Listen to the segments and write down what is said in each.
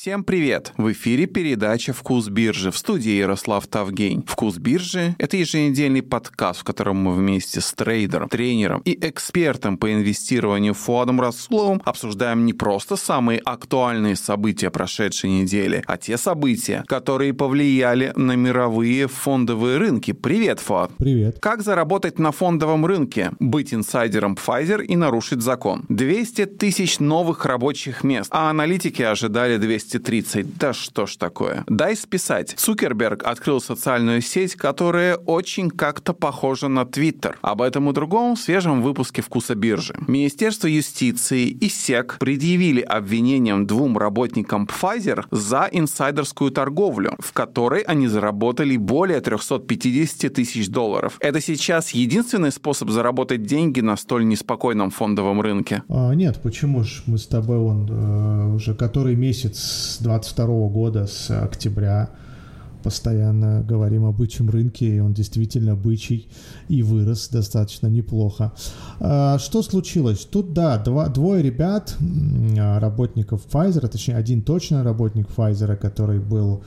Всем привет! В эфире передача «Вкус биржи» в студии Ярослав Тавгень. «Вкус биржи» — это еженедельный подкаст, в котором мы вместе с трейдером, тренером и экспертом по инвестированию Фуадом Расуловым обсуждаем не просто самые актуальные события прошедшей недели, а те события, которые повлияли на мировые фондовые рынки. Привет, Фуад! Привет! Как заработать на фондовом рынке, быть инсайдером Pfizer и нарушить закон? 200 тысяч новых рабочих мест, а аналитики ожидали 200 230. Да что ж такое? Дай списать. Цукерберг открыл социальную сеть, которая очень как-то похожа на Твиттер. Об этом и другом в свежем выпуске «Вкуса биржи». Министерство юстиции и СЕК предъявили обвинениям двум работникам Pfizer за инсайдерскую торговлю, в которой они заработали более 350 тысяч долларов. Это сейчас единственный способ заработать деньги на столь неспокойном фондовом рынке? А, нет, почему же мы с тобой он э, уже который месяц с 22 года, с октября, постоянно говорим о бычьем рынке, и он действительно бычий и вырос достаточно неплохо. А, что случилось? Тут, да, два, двое ребят, работников Pfizer, точнее, один точно работник Pfizer, который был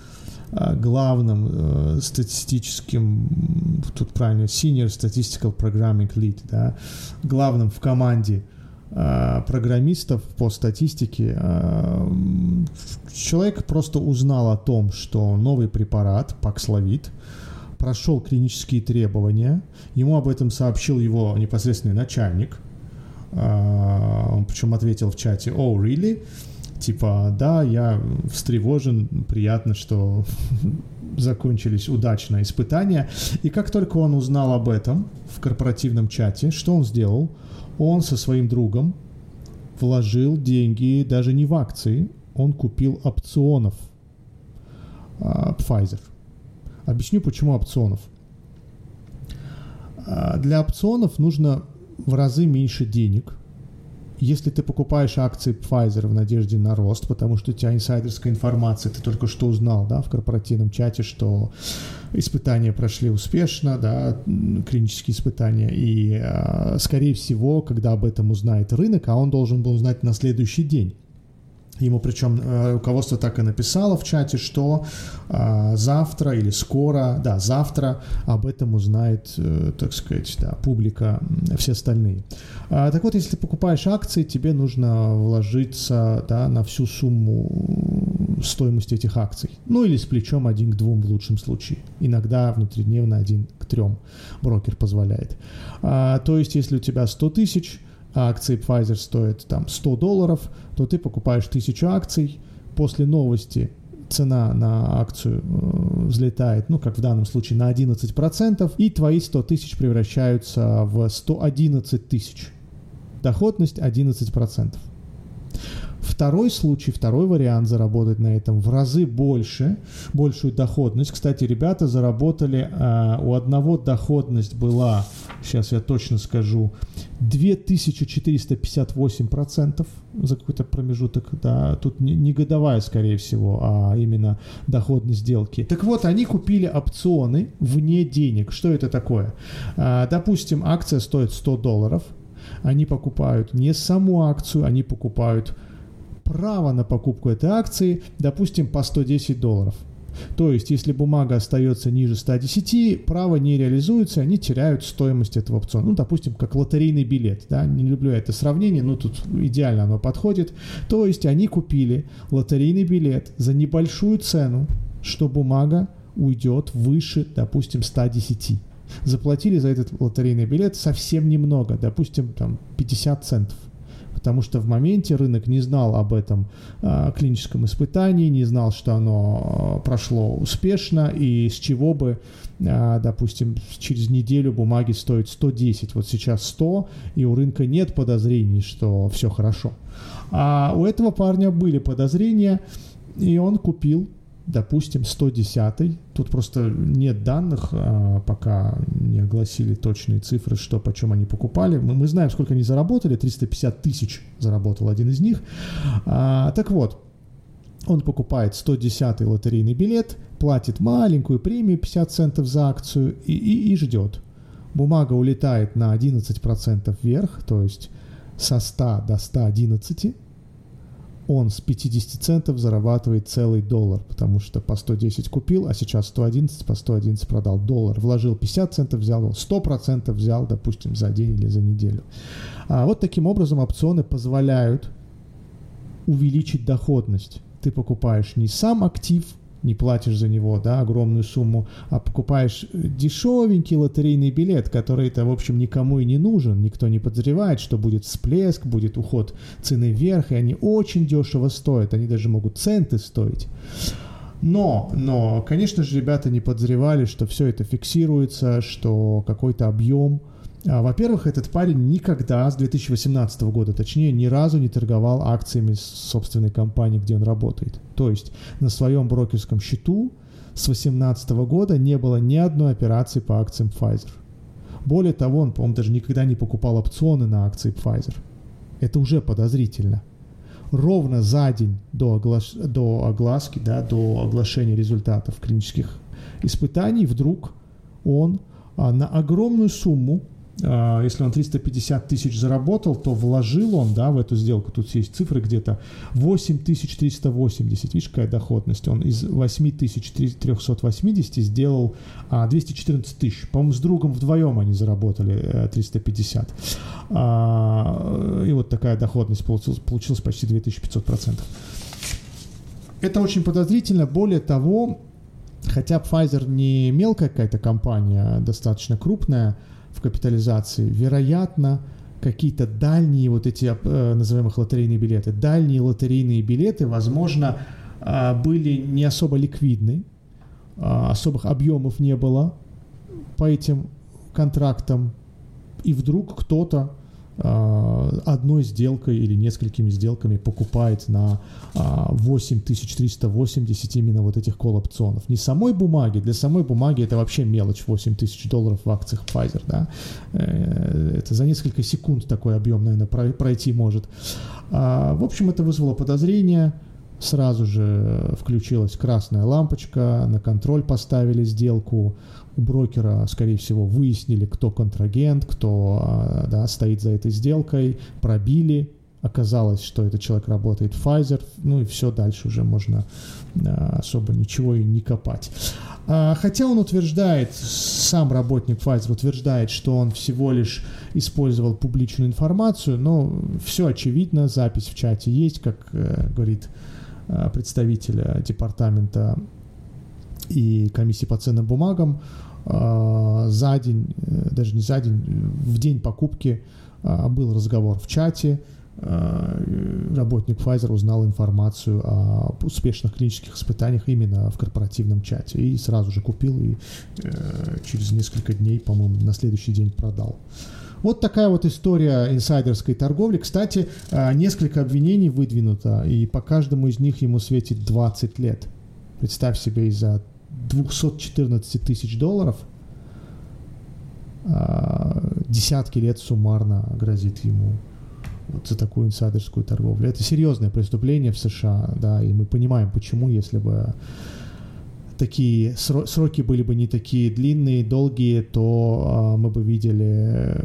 а, главным э, статистическим, тут правильно, Senior Statistical Programming Lead, да, главным в команде программистов по статистике, э, человек просто узнал о том, что новый препарат, Паксловид, прошел клинические требования. Ему об этом сообщил его непосредственный начальник. Э, он причем ответил в чате «Oh, really?» Типа, да, я встревожен, приятно, что закончились удачно испытания. И как только он узнал об этом в корпоративном чате, что он сделал? Он со своим другом вложил деньги даже не в акции, он купил опционов uh, Pfizer. Объясню, почему опционов. Uh, для опционов нужно в разы меньше денег – если ты покупаешь акции Pfizer в надежде на рост, потому что у тебя инсайдерская информация, ты только что узнал, да, в корпоративном чате, что испытания прошли успешно, да, клинические испытания, и, а, скорее всего, когда об этом узнает рынок, а он должен был узнать на следующий день, Ему причем э, руководство так и написало в чате, что э, завтра или скоро, да, завтра об этом узнает, э, так сказать, да, публика, все остальные. А, так вот, если ты покупаешь акции, тебе нужно вложиться да, на всю сумму стоимости этих акций. Ну или с плечом один к двум в лучшем случае. Иногда внутридневно один к трем брокер позволяет. А, то есть, если у тебя 100 тысяч, акции Pfizer стоят там 100 долларов, то ты покупаешь 1000 акций, после новости цена на акцию э, взлетает, ну, как в данном случае, на 11%, и твои 100 тысяч превращаются в 111 тысяч. Доходность 11%. Второй случай, второй вариант заработать на этом в разы больше, большую доходность. Кстати, ребята заработали, э, у одного доходность была, сейчас я точно скажу, 2458% за какой-то промежуток, да, тут не, годовая, скорее всего, а именно доходность сделки. Так вот, они купили опционы вне денег. Что это такое? Э, допустим, акция стоит 100 долларов, они покупают не саму акцию, они покупают право на покупку этой акции, допустим, по 110 долларов. То есть, если бумага остается ниже 110, право не реализуется, они теряют стоимость этого опциона. Ну, допустим, как лотерейный билет. Да? Не люблю это сравнение, но тут идеально оно подходит. То есть, они купили лотерейный билет за небольшую цену, что бумага уйдет выше, допустим, 110. Заплатили за этот лотерейный билет совсем немного, допустим, там 50 центов потому что в моменте рынок не знал об этом э, клиническом испытании, не знал, что оно а, прошло успешно, и с чего бы, э, допустим, через неделю бумаги стоят 110, вот сейчас 100, и у рынка нет подозрений, что все хорошо. А у этого парня были подозрения, и он купил допустим, 110 Тут просто нет данных, а, пока не огласили точные цифры, что почем они покупали. Мы, мы знаем, сколько они заработали. 350 тысяч заработал один из них. А, так вот, он покупает 110 лотерейный билет, платит маленькую премию 50 центов за акцию и, и, и ждет. Бумага улетает на 11% вверх, то есть со 100 до 111 он с 50 центов зарабатывает целый доллар, потому что по 110 купил, а сейчас 111, по 111 продал доллар. Вложил 50 центов, взял 100% взял, допустим, за день или за неделю. А вот таким образом опционы позволяют увеличить доходность. Ты покупаешь не сам актив, не платишь за него, да, огромную сумму, а покупаешь э, дешевенький лотерейный билет, который это, в общем, никому и не нужен, никто не подозревает, что будет всплеск, будет уход цены вверх, и они очень дешево стоят, они даже могут центы стоить. Но, но, конечно же, ребята не подозревали, что все это фиксируется, что какой-то объем – во-первых, этот парень никогда с 2018 года, точнее, ни разу не торговал акциями собственной компании, где он работает. То есть на своем брокерском счету с 2018 года не было ни одной операции по акциям Pfizer. Более того, он, по-моему, даже никогда не покупал опционы на акции Pfizer. Это уже подозрительно. Ровно за день до, оглаш... до огласки, да, до оглашения результатов клинических испытаний, вдруг он а, на огромную сумму а, если он 350 тысяч заработал, то вложил он, да, в эту сделку, тут есть цифры где-то, 8380, видишь, какая доходность, он из 8380 сделал 214 а, тысяч, по-моему, с другом вдвоем они заработали 350, э, а, и вот такая доходность получилась, получилась почти 2500%. Это очень подозрительно, более того, хотя Pfizer не мелкая какая-то компания, достаточно крупная, в капитализации, вероятно, какие-то дальние вот эти э, называемых лотерейные билеты, дальние лотерейные билеты, возможно, э, были не особо ликвидны, э, особых объемов не было по этим контрактам, и вдруг кто-то одной сделкой или несколькими сделками покупает на 8380 а, именно вот этих колл-опционов. Не самой бумаги, для самой бумаги это вообще мелочь, 8000 долларов в акциях Pfizer, да. Э, это за несколько секунд такой объем, наверное, пройти может. А, в общем, это вызвало подозрение, сразу же включилась красная лампочка, на контроль поставили сделку, у брокера, скорее всего, выяснили, кто контрагент, кто а, да, стоит за этой сделкой, пробили, оказалось, что этот человек работает Pfizer, ну и все, дальше уже можно а, особо ничего и не копать. А, хотя он утверждает, сам работник Pfizer утверждает, что он всего лишь использовал публичную информацию, но все очевидно, запись в чате есть, как э, говорит представитель департамента и комиссии по ценным бумагам а, за день, э, даже не за день, в день покупки а, был разговор в чате, а, работник Pfizer узнал информацию о успешных клинических испытаниях именно в корпоративном чате и сразу же купил и э, через несколько дней, по-моему, на следующий день продал. Вот такая вот история инсайдерской торговли. Кстати, несколько обвинений выдвинуто, и по каждому из них ему светит 20 лет. Представь себе, из-за 214 тысяч долларов а, десятки лет суммарно грозит ему вот за такую инсайдерскую торговлю. Это серьезное преступление в США, да, и мы понимаем, почему, если бы такие сроки были бы не такие длинные, долгие, то а, мы бы видели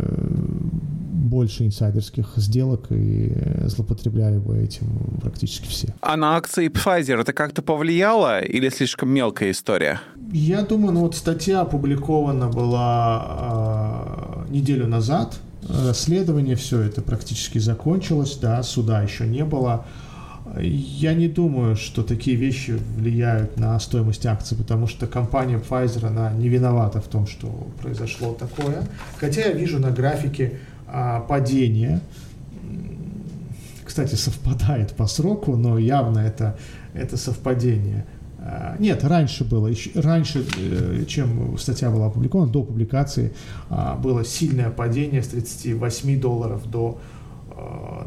больше инсайдерских сделок и злоупотребляли бы этим практически все. А на акции Pfizer это как-то повлияло или слишком мелкая история? Я думаю, ну вот статья опубликована была э, неделю назад, расследование, все это практически закончилось, да, суда еще не было. Я не думаю, что такие вещи влияют на стоимость акций, потому что компания Pfizer, она не виновата в том, что произошло такое. Хотя я вижу на графике а, падение, кстати, совпадает по сроку, но явно это, это совпадение. А, нет, раньше было, еще, раньше, э, чем статья была опубликована, до публикации а, было сильное падение с 38 долларов до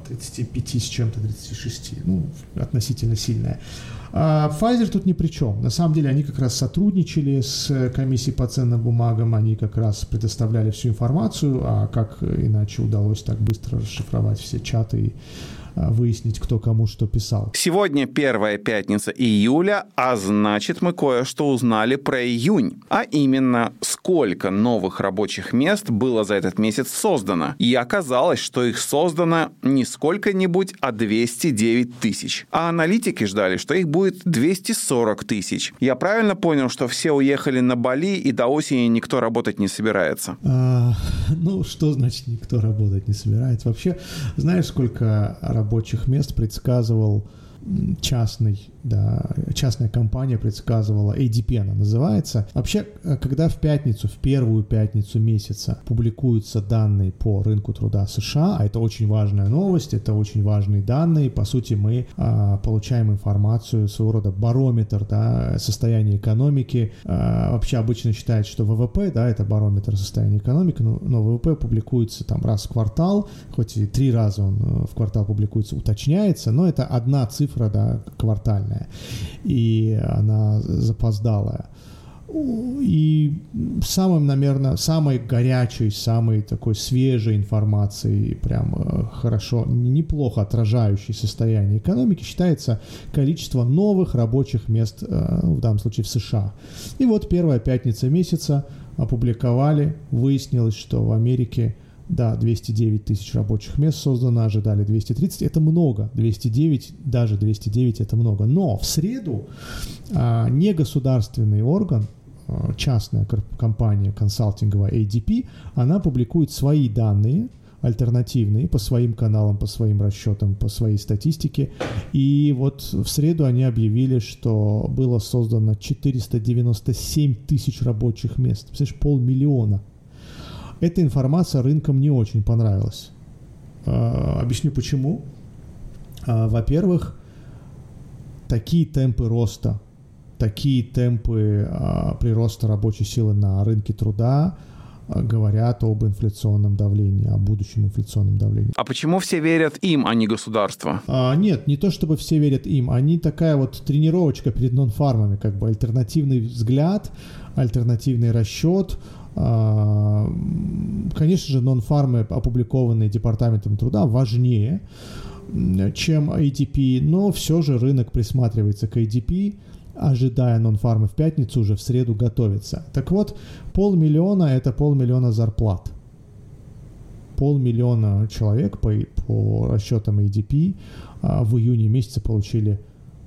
35 с чем-то, 36, ну, относительно сильное. А Pfizer тут ни при чем. На самом деле они как раз сотрудничали с комиссией по ценным бумагам, они как раз предоставляли всю информацию, а как иначе удалось так быстро расшифровать все чаты и выяснить, кто кому что писал. Сегодня первая пятница июля, а значит мы кое-что узнали про июнь. А именно, сколько новых рабочих мест было за этот месяц создано. И оказалось, что их создано не сколько-нибудь, а 209 тысяч. А аналитики ждали, что их будет 240 тысяч. Я правильно понял, что все уехали на Бали и до осени никто работать не собирается? А, ну, что значит никто работать не собирается? Вообще, знаешь, сколько рабочих мест предсказывал частный, да, частная компания предсказывала, ADP она называется. Вообще, э, когда в пятницу, в первую пятницу месяца публикуются данные по рынку труда США, а это очень важная новость, это очень важные данные, по сути, мы а, получаем информацию, своего рода барометр, да, состояния экономики. А, вообще обычно считают, что ВВП, да, это барометр состояния экономики, но, но ВВП публикуется там раз в квартал, хоть и три раза он э, в квартал публикуется, уточняется, но это одна цифра да, квартальная, и она запоздалая. И самым, наверное, самой горячей, самой такой свежей информацией, прям э, хорошо, неплохо отражающей состояние экономики, считается количество новых рабочих мест, э, в данном случае в США. И вот первая пятница месяца опубликовали, выяснилось, что в Америке да, 209 тысяч рабочих мест создано, ожидали 230. Это много. 209, даже 209 это много. Но в среду а, негосударственный орган, а, частная компания консалтинговая ADP, она публикует свои данные, альтернативные по своим каналам, по своим расчетам, по своей статистике. И вот в среду они объявили, что было создано 497 тысяч рабочих мест. Представляешь, полмиллиона эта информация рынкам не очень понравилась. А, объясню почему. А, во-первых, такие темпы роста, такие темпы а, прироста рабочей силы на рынке труда говорят об инфляционном давлении, о будущем инфляционном давлении. А почему все верят им, а не государство? А, нет, не то чтобы все верят им, они такая вот тренировочка перед нон-фармами, как бы альтернативный взгляд, альтернативный расчет, конечно же, нон-фармы, опубликованные Департаментом труда, важнее, чем ADP, но все же рынок присматривается к ADP, ожидая нон-фармы в пятницу, уже в среду готовится. Так вот, полмиллиона – это полмиллиона зарплат. Полмиллиона человек по, по расчетам ADP а, в июне месяце получили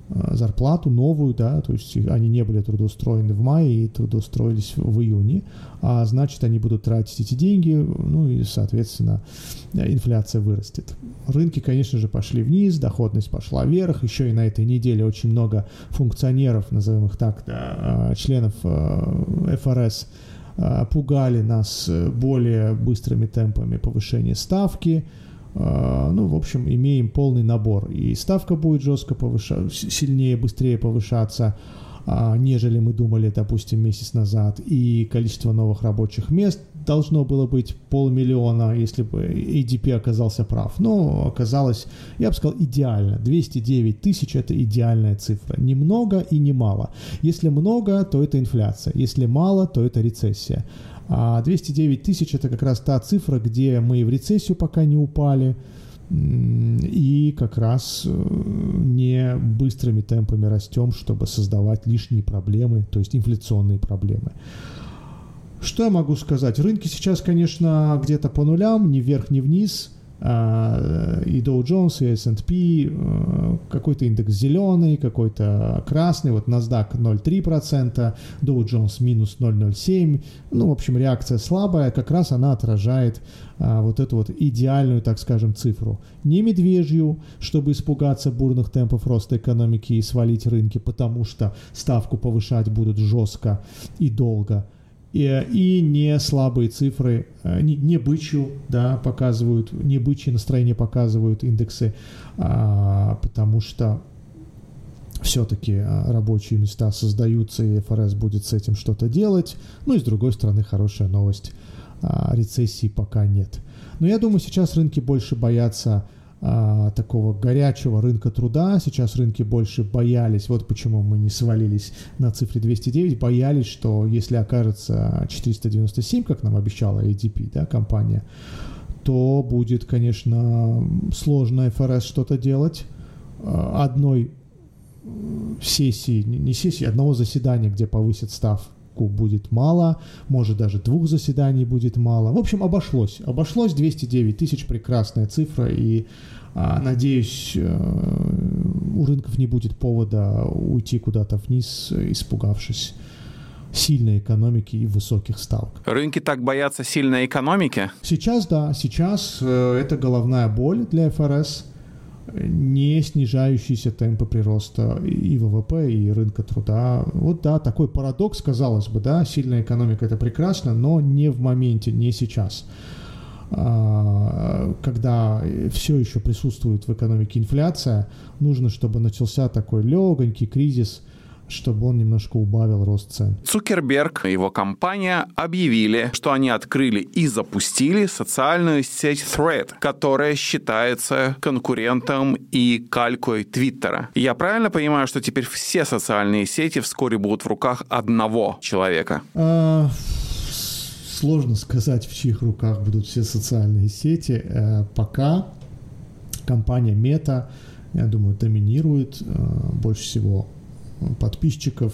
зарплату новую, да, то есть они не были трудоустроены в мае и трудоустроились в июне, а значит они будут тратить эти деньги, ну и, соответственно, инфляция вырастет. Рынки, конечно же, пошли вниз, доходность пошла вверх, еще и на этой неделе очень много функционеров, назовем их так, да, э, членов э, ФРС пугали нас более быстрыми темпами повышения ставки, ну, в общем, имеем полный набор. И ставка будет жестко повышаться, сильнее, быстрее повышаться, а, нежели мы думали, допустим, месяц назад. И количество новых рабочих мест должно было быть полмиллиона, если бы ADP оказался прав. Но оказалось, я бы сказал, идеально. 209 тысяч – это идеальная цифра. Немного и не мало. Если много, то это инфляция. Если мало, то это рецессия. А 209 тысяч – это как раз та цифра, где мы в рецессию пока не упали, и как раз э, не быстрыми темпами растем, чтобы создавать лишние проблемы, то есть инфляционные проблемы. Что я могу сказать? Рынки сейчас, конечно, где-то по нулям, ни вверх, ни вниз – и Dow Jones, и S&P, э, какой-то индекс зеленый, какой-то красный, вот NASDAQ 0,3%, Dow Jones минус 0,07%, ну, в общем, реакция слабая, как раз она отражает а, вот эту вот идеальную, так скажем, цифру. Не медвежью, чтобы испугаться бурных темпов роста экономики и свалить рынки, потому что ставку повышать будут жестко и долго, и, и не слабые цифры, э, не, не бычью, да, показывают, не бычье настроение показывают индексы, а, потому что все-таки а, рабочие места создаются, и ФРС будет с этим что-то делать. Ну и с другой стороны, хорошая новость, а, рецессии пока нет. Но я думаю, сейчас рынки больше боятся а, такого горячего рынка труда. Сейчас рынки больше боялись, вот почему мы не свалились на цифре 209, боялись, что если окажется 497, как нам обещала ADP, да, компания, то будет, конечно, сложно ФРС что-то делать. А, одной сессии, не сессии, одного заседания, где повысят ставку, будет мало, может даже двух заседаний будет мало. В общем, обошлось. Обошлось 209 тысяч, прекрасная цифра, и а, надеюсь, э, у рынков не будет повода уйти куда-то вниз, испугавшись сильной экономики и высоких ставок. Рынки так боятся сильной экономики? Сейчас да, сейчас э, это головная боль для ФРС не снижающиеся темпы прироста и ВВП, и рынка труда. Вот да, такой парадокс, казалось бы, да, сильная экономика это прекрасно, но не в моменте, не сейчас. А, когда все еще присутствует в экономике инфляция, нужно, чтобы начался такой легонький кризис – чтобы он немножко убавил рост цен. Цукерберг и его компания объявили, что они открыли и запустили социальную сеть Thread, которая считается конкурентом и калькой Твиттера. Я правильно понимаю, что теперь все социальные сети вскоре будут в руках одного человека? А, сложно сказать, в чьих руках будут все социальные сети. Э, пока компания Meta, я думаю, доминирует э, больше всего подписчиков,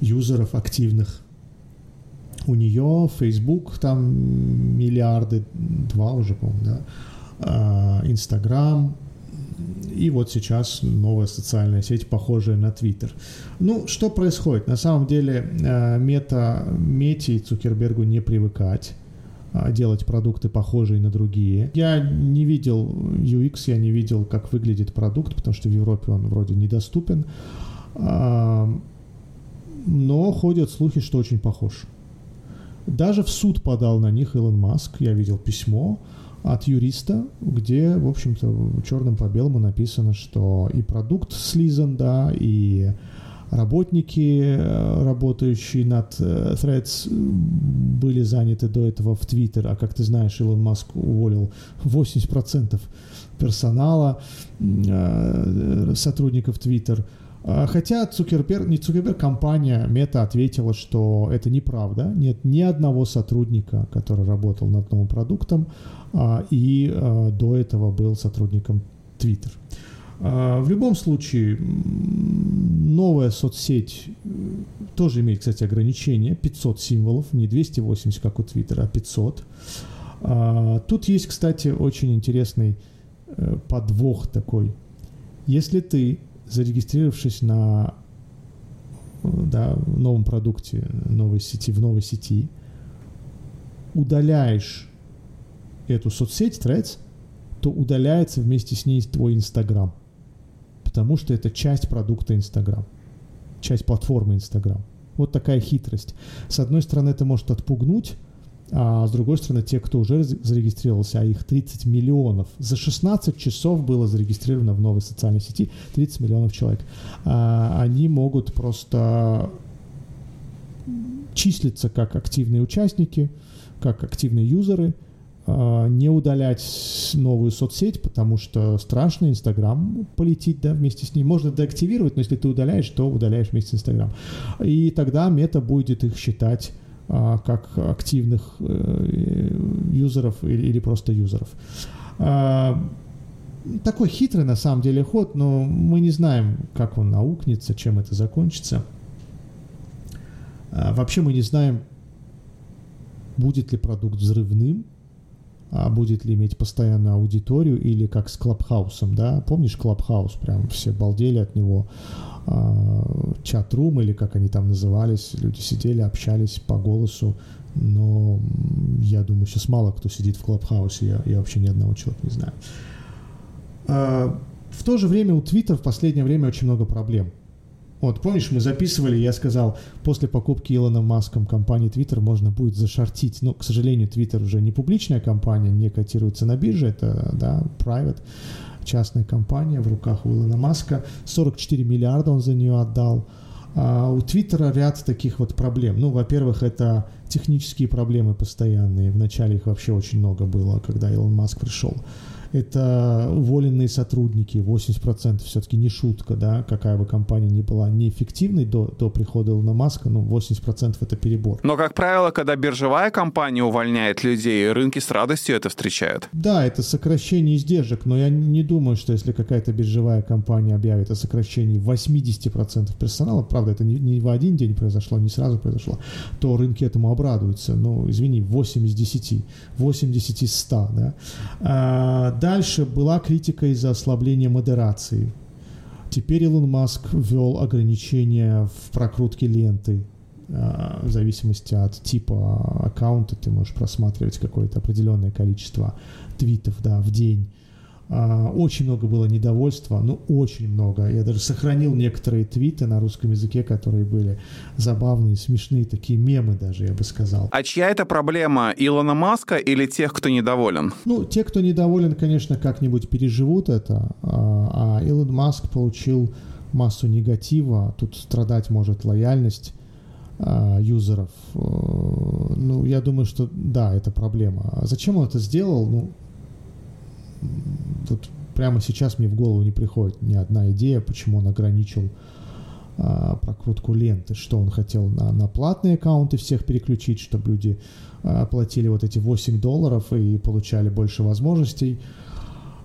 юзеров активных. У нее Facebook там миллиарды, два уже, по-моему, да. Инстаграм, и вот сейчас новая социальная сеть, похожая на Твиттер. Ну, что происходит? На самом деле, э, мета, мете и Цукербергу не привыкать а, делать продукты похожие на другие. Я не видел UX, я не видел, как выглядит продукт, потому что в Европе он вроде недоступен но ходят слухи, что очень похож. Даже в суд подал на них Илон Маск. Я видел письмо от юриста, где, в общем-то, черным по белому написано, что и продукт слизан, да, и работники, э, работающие над э, Threads, были заняты до этого в Twitter, а как ты знаешь, Илон Маск уволил 80% персонала, э, сотрудников Twitter – хотя Цукерберг, не Цукерберг, компания Мета ответила, что это неправда. Нет ни одного сотрудника, который работал над новым продуктом, а, и а, до этого был сотрудником Twitter. В любом случае, новая соцсеть тоже имеет, кстати, ограничение. 500 символов, не 280, как у Twitter, а 500. Тут есть, кстати, очень интересный э, подвох такой. Если ты зарегистрировавшись на да, новом продукте новой сети, в новой сети, удаляешь эту соцсеть, Threads, то удаляется вместе с ней твой Инстаграм. Потому что это часть продукта Инстаграм. Часть платформы Инстаграм. Вот такая хитрость. С одной стороны, это может отпугнуть, а с другой стороны, те, кто уже зарегистрировался, а их 30 миллионов, за 16 часов было зарегистрировано в новой социальной сети 30 миллионов человек, а, они могут просто числиться как активные участники, как активные юзеры, а, не удалять новую соцсеть, потому что страшно Инстаграм полетит, да, вместе с ней. Можно деактивировать, но если ты удаляешь, то удаляешь вместе с Инстаграм. И тогда мета будет их считать как активных э, юзеров или, или просто юзеров. А, такой хитрый на самом деле ход, но мы не знаем, как он наукнется, чем это закончится. А, вообще мы не знаем, будет ли продукт взрывным, а будет ли иметь постоянную аудиторию или как с Клабхаусом, да? Помнишь Клабхаус? Прям все балдели от него. А, чат-рум или как они там назывались, люди сидели, общались по голосу, но я думаю, сейчас мало кто сидит в Клабхаусе, я, я вообще ни одного человека не знаю. А, в то же время у Twitter в последнее время очень много проблем. Вот, помнишь, мы записывали, я сказал, после покупки Илона Маском компании Twitter можно будет зашортить. Но, к сожалению, Twitter уже не публичная компания, не котируется на бирже, это, да, private частная компания в руках у Илона Маска. 44 миллиарда он за нее отдал. А у Твиттера ряд таких вот проблем. Ну, во-первых, это технические проблемы постоянные. Вначале их вообще очень много было, когда Илон Маск пришел. Это уволенные сотрудники, 80% все-таки не шутка, да, какая бы компания ни была неэффективной до, до прихода Илона Маска, ну, 80% это перебор. Но, как правило, когда биржевая компания увольняет людей, рынки с радостью это встречают. Да, это сокращение издержек, но я не думаю, что если какая-то биржевая компания объявит о сокращении 80% персонала, правда, это не, не в один день произошло, не сразу произошло, то рынки этому обрадуются. Ну, извини, 8 из 10, 80 из 100, да. А, дальше была критика из-за ослабления модерации. Теперь Илон Маск ввел ограничения в прокрутке ленты. А, в зависимости от типа аккаунта ты можешь просматривать какое-то определенное количество твитов да, в день. А, очень много было недовольства, ну очень много. Я даже сохранил некоторые твиты на русском языке, которые были забавные, смешные, такие мемы даже, я бы сказал. А чья это проблема, Илона Маска или тех, кто недоволен? Ну, те, кто недоволен, конечно, как-нибудь переживут это, а, а Илон Маск получил массу негатива, тут страдать может лояльность а, юзеров. Э, ну, я думаю, что да, это проблема. А зачем он это сделал? Ну, вот прямо сейчас мне в голову не приходит ни одна идея, почему он ограничил а, прокрутку ленты, что он хотел на, на платные аккаунты всех переключить, чтобы люди а, платили вот эти 8 долларов и получали больше возможностей.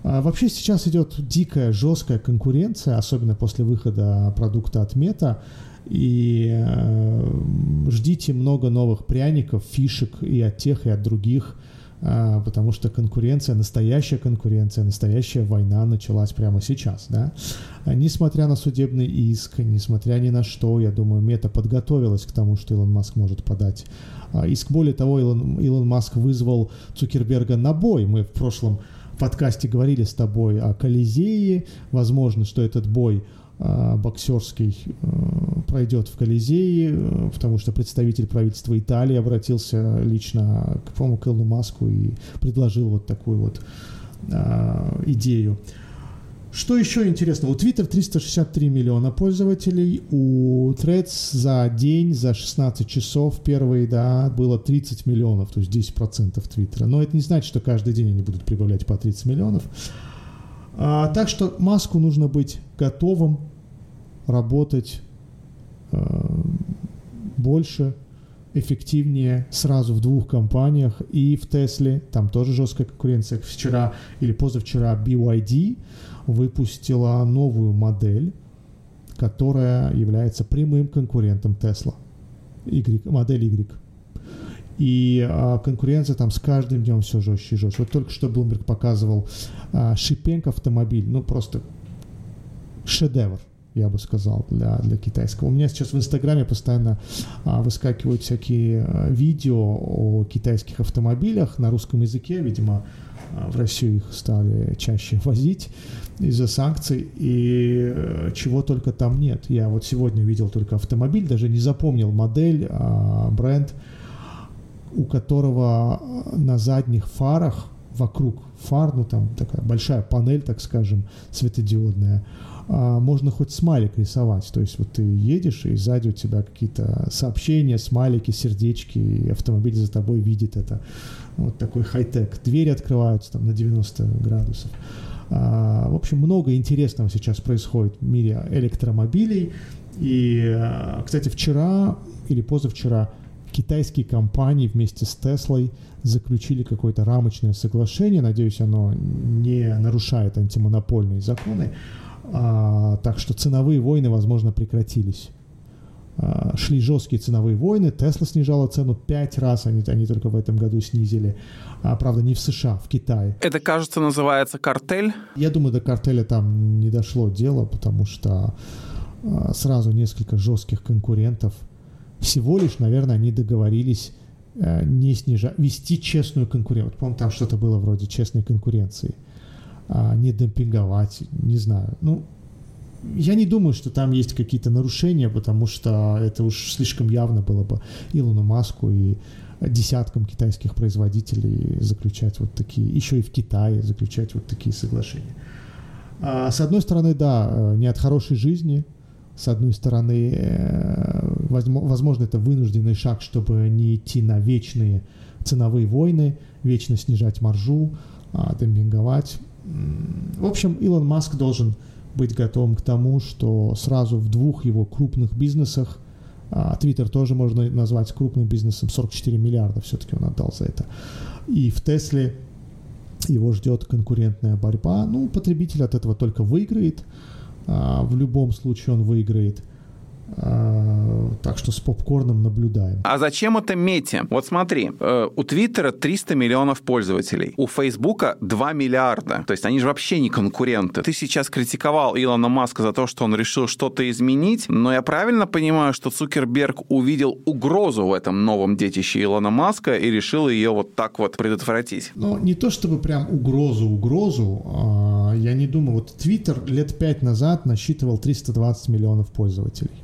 А, вообще сейчас идет дикая, жесткая конкуренция, особенно после выхода продукта от Мета. И э, ждите много новых пряников, фишек и от тех, и от других потому что конкуренция, настоящая конкуренция, настоящая война началась прямо сейчас, да. А, несмотря на судебный иск, несмотря ни на что, я думаю, Мета подготовилась к тому, что Илон Маск может подать а, иск. Более того, Илон, Илон Маск вызвал Цукерберга на бой. Мы в прошлом подкасте говорили с тобой о Колизее. Возможно, что этот бой а, боксерский э, пройдет в Колизее, э, потому что представитель правительства Италии обратился лично к, по-моему, к Илону Маску и предложил вот такую вот идею. Что еще интересно? У Twitter 363 миллиона пользователей, у Threads за день, за 16 часов первые, да, было 30 миллионов, то есть 10% Твиттера. Но это не значит, что каждый день они будут прибавлять по 30 миллионов. А, так что Маску нужно быть готовым работать э, больше, эффективнее сразу в двух компаниях и в Тесле, там тоже жесткая конкуренция. Вчера или позавчера BYD выпустила новую модель, которая является прямым конкурентом y, модель Y. И а, конкуренция там с каждым днем все жестче и жестче. Вот только что Bloomberg показывал а, Шипенк автомобиль, ну просто шедевр я бы сказал, для, для китайского. У меня сейчас в Инстаграме постоянно а, выскакивают всякие а, видео о китайских автомобилях на русском языке, видимо, а, в Россию их стали чаще возить из-за санкций, и а, чего только там нет. Я вот сегодня видел только автомобиль, даже не запомнил модель, а, бренд, у которого на задних фарах вокруг фар, ну там такая большая панель, так скажем, светодиодная, а, можно хоть смайлик рисовать. То есть вот ты едешь, и сзади у тебя какие-то сообщения, смайлики, сердечки, и автомобиль за тобой видит это. Вот такой хай-тек. Двери открываются там на 90 градусов. А, в общем, много интересного сейчас происходит в мире электромобилей. И, а, кстати, вчера или позавчера китайские компании вместе с Теслой заключили какое-то рамочное соглашение. Надеюсь, оно не нарушает антимонопольные законы а, так что ценовые войны, возможно, прекратились. А, шли жесткие ценовые войны. Тесла снижала цену пять раз, они, они только в этом году снизили. А, правда, не в США, в Китае. Это, кажется, называется картель? Я думаю, до картеля там не дошло дело, потому что а, сразу несколько жестких конкурентов. Всего лишь, наверное, они договорились а, не снижать, вести честную конкуренцию. По-моему, там что-то было вроде честной конкуренции а, не демпинговать, не знаю. Ну, я не думаю, что там есть какие-то нарушения, потому что это уж слишком явно было бы Илону Маску и десяткам китайских производителей заключать вот такие, еще и в Китае заключать вот такие соглашения. А, с одной стороны, да, э, не от хорошей жизни, с одной стороны, э, возможно, это вынужденный шаг, чтобы не идти на вечные ценовые войны, вечно снижать маржу, а, демпинговать В общем, Илон Маск должен быть готовым к тому, что сразу в двух его крупных бизнесах, а Twitter тоже можно назвать крупным бизнесом, 44 миллиарда все-таки он отдал за это, и в Тесле его ждет конкурентная борьба. Ну, потребитель от этого только выиграет. А, в любом случае он выиграет. А, так что с попкорном наблюдаем. А зачем это мете? Вот смотри, э, у Твиттера 300 миллионов пользователей, у Фейсбука 2 миллиарда. То есть они же вообще не конкуренты. Ты сейчас критиковал Илона Маска за то, что он решил что-то изменить, но я правильно понимаю, что Цукерберг увидел угрозу в этом новом детище Илона Маска и решил ее вот так вот предотвратить? Ну, не то чтобы прям угрозу-угрозу. А, я не думаю. Вот Твиттер лет пять назад насчитывал 320 миллионов пользователей.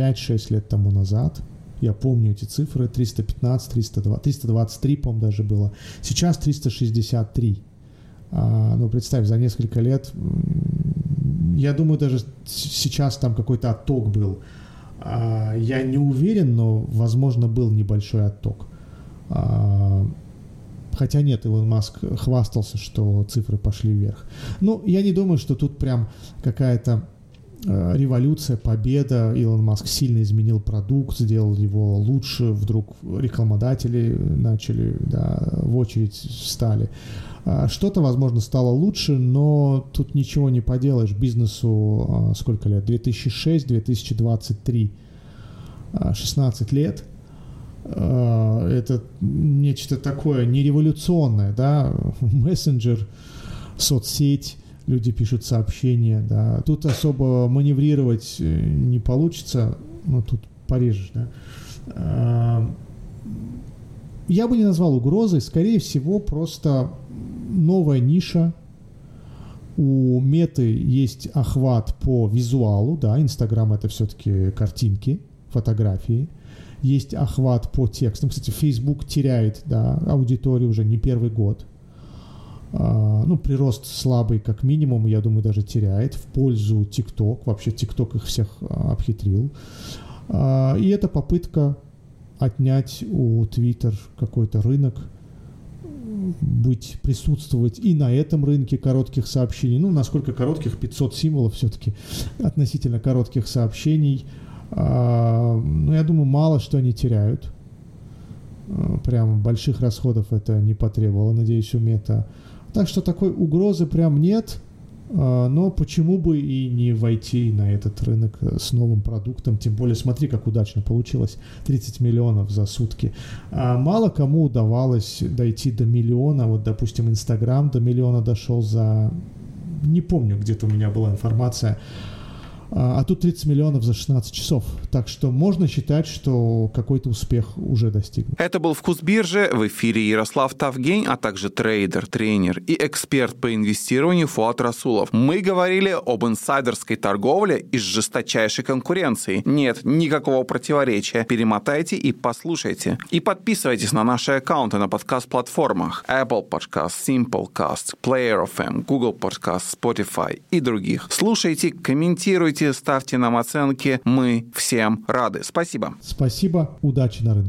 5-6 лет тому назад. Я помню эти цифры, 315, 320, 323, по-моему, даже было. Сейчас 363. А, ну, представь, за несколько лет, я думаю, даже сейчас там какой-то отток был. А, я не уверен, но, возможно, был небольшой отток. А, хотя нет, Илон Маск хвастался, что цифры пошли вверх. Ну, я не думаю, что тут прям какая-то революция, победа, Илон Маск сильно изменил продукт, сделал его лучше, вдруг рекламодатели начали, да, в очередь встали. А, что-то, возможно, стало лучше, но тут ничего не поделаешь. Бизнесу а, сколько лет? 2006, 2023, 16 лет. Это нечто такое нереволюционное, да, мессенджер, соцсеть, люди пишут сообщения, да. Тут особо маневрировать э, не получится, ну, тут порежешь, да. А, я бы не назвал угрозой, скорее всего, просто новая ниша. У меты есть охват по визуалу, да, Инстаграм это все-таки картинки, фотографии. Есть охват по текстам. Кстати, Facebook теряет, да, аудиторию уже не первый год. А, ну, прирост слабый, как минимум, я думаю, даже теряет в пользу TikTok. Вообще TikTok их всех а, обхитрил. А, и это попытка отнять у Twitter какой-то рынок, быть, присутствовать и на этом рынке коротких сообщений. Ну, насколько коротких, 500 символов все-таки относительно коротких сообщений. Ну, я думаю, мало что они теряют. Прям больших расходов это не потребовало, надеюсь, у Мета. Так что такой угрозы прям нет, а, но почему бы и не войти на этот рынок э, с новым продуктом, тем более смотри, как удачно получилось, 30 миллионов за сутки. А мало кому удавалось дойти до миллиона, вот, допустим, Инстаграм до миллиона дошел за, не помню, где-то у меня была информация, а, а тут 30 миллионов за 16 часов. Так что можно считать, что какой-то успех уже достигнут. Это был «Вкус биржи». В эфире Ярослав Тавгень, а также трейдер, тренер и эксперт по инвестированию Фуат Расулов. Мы говорили об инсайдерской торговле и жесточайшей конкуренции. Нет никакого противоречия. Перемотайте и послушайте. И подписывайтесь на наши аккаунты на подкаст-платформах Apple Podcast, Simplecast, Player FM, Google Podcast, Spotify и других. Слушайте, комментируйте, ставьте нам оценки. Мы всем рады. Спасибо. Спасибо. Удачи на рынке.